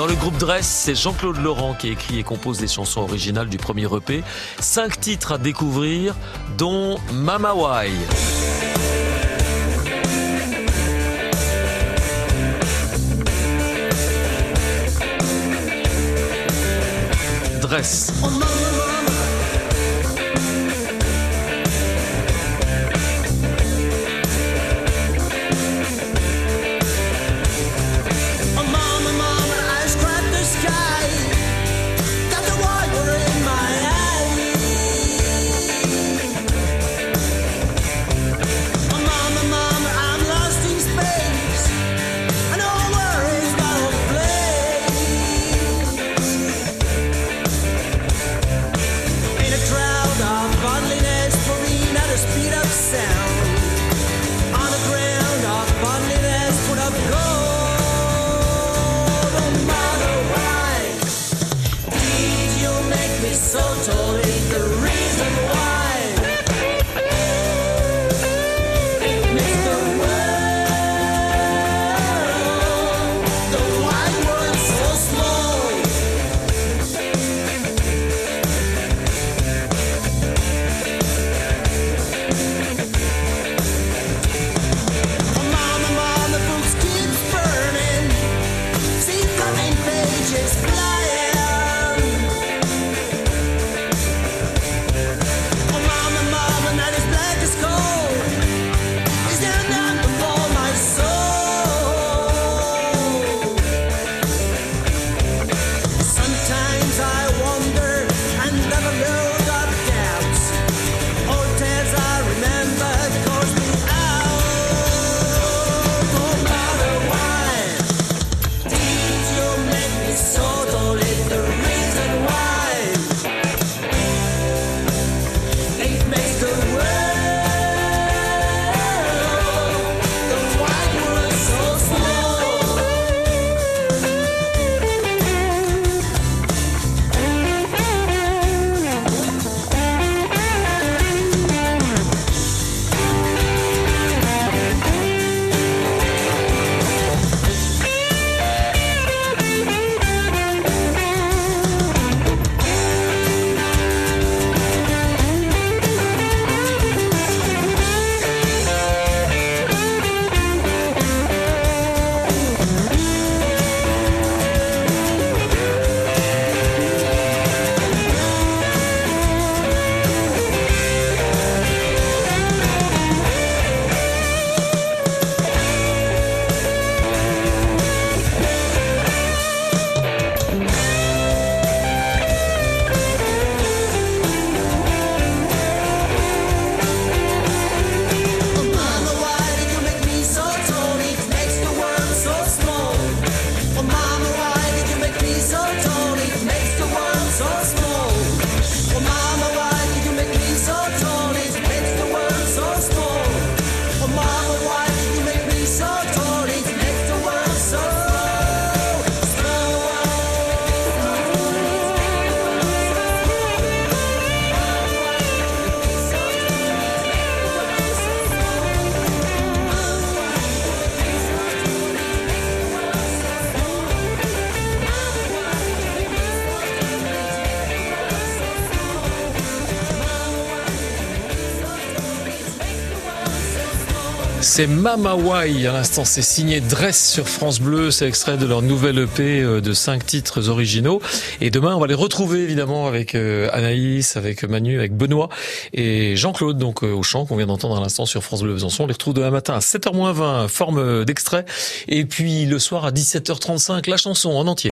Dans le groupe Dress, c'est Jean-Claude Laurent qui écrit et compose les chansons originales du premier EP. Cinq titres à découvrir, dont Mama Why. Dress. sky. so totally the real. C'est Mama Why, à l'instant c'est signé Dress sur France Bleu, c'est extrait de leur nouvelle EP euh, de cinq titres originaux. Et demain on va les retrouver évidemment avec euh, Anaïs, avec Manu, avec Benoît et Jean-Claude, donc euh, au chant qu'on vient d'entendre à l'instant sur France Bleu Besançon. On les retrouve demain matin à 7h20, forme d'extrait. Et puis le soir à 17h35, la chanson en entier.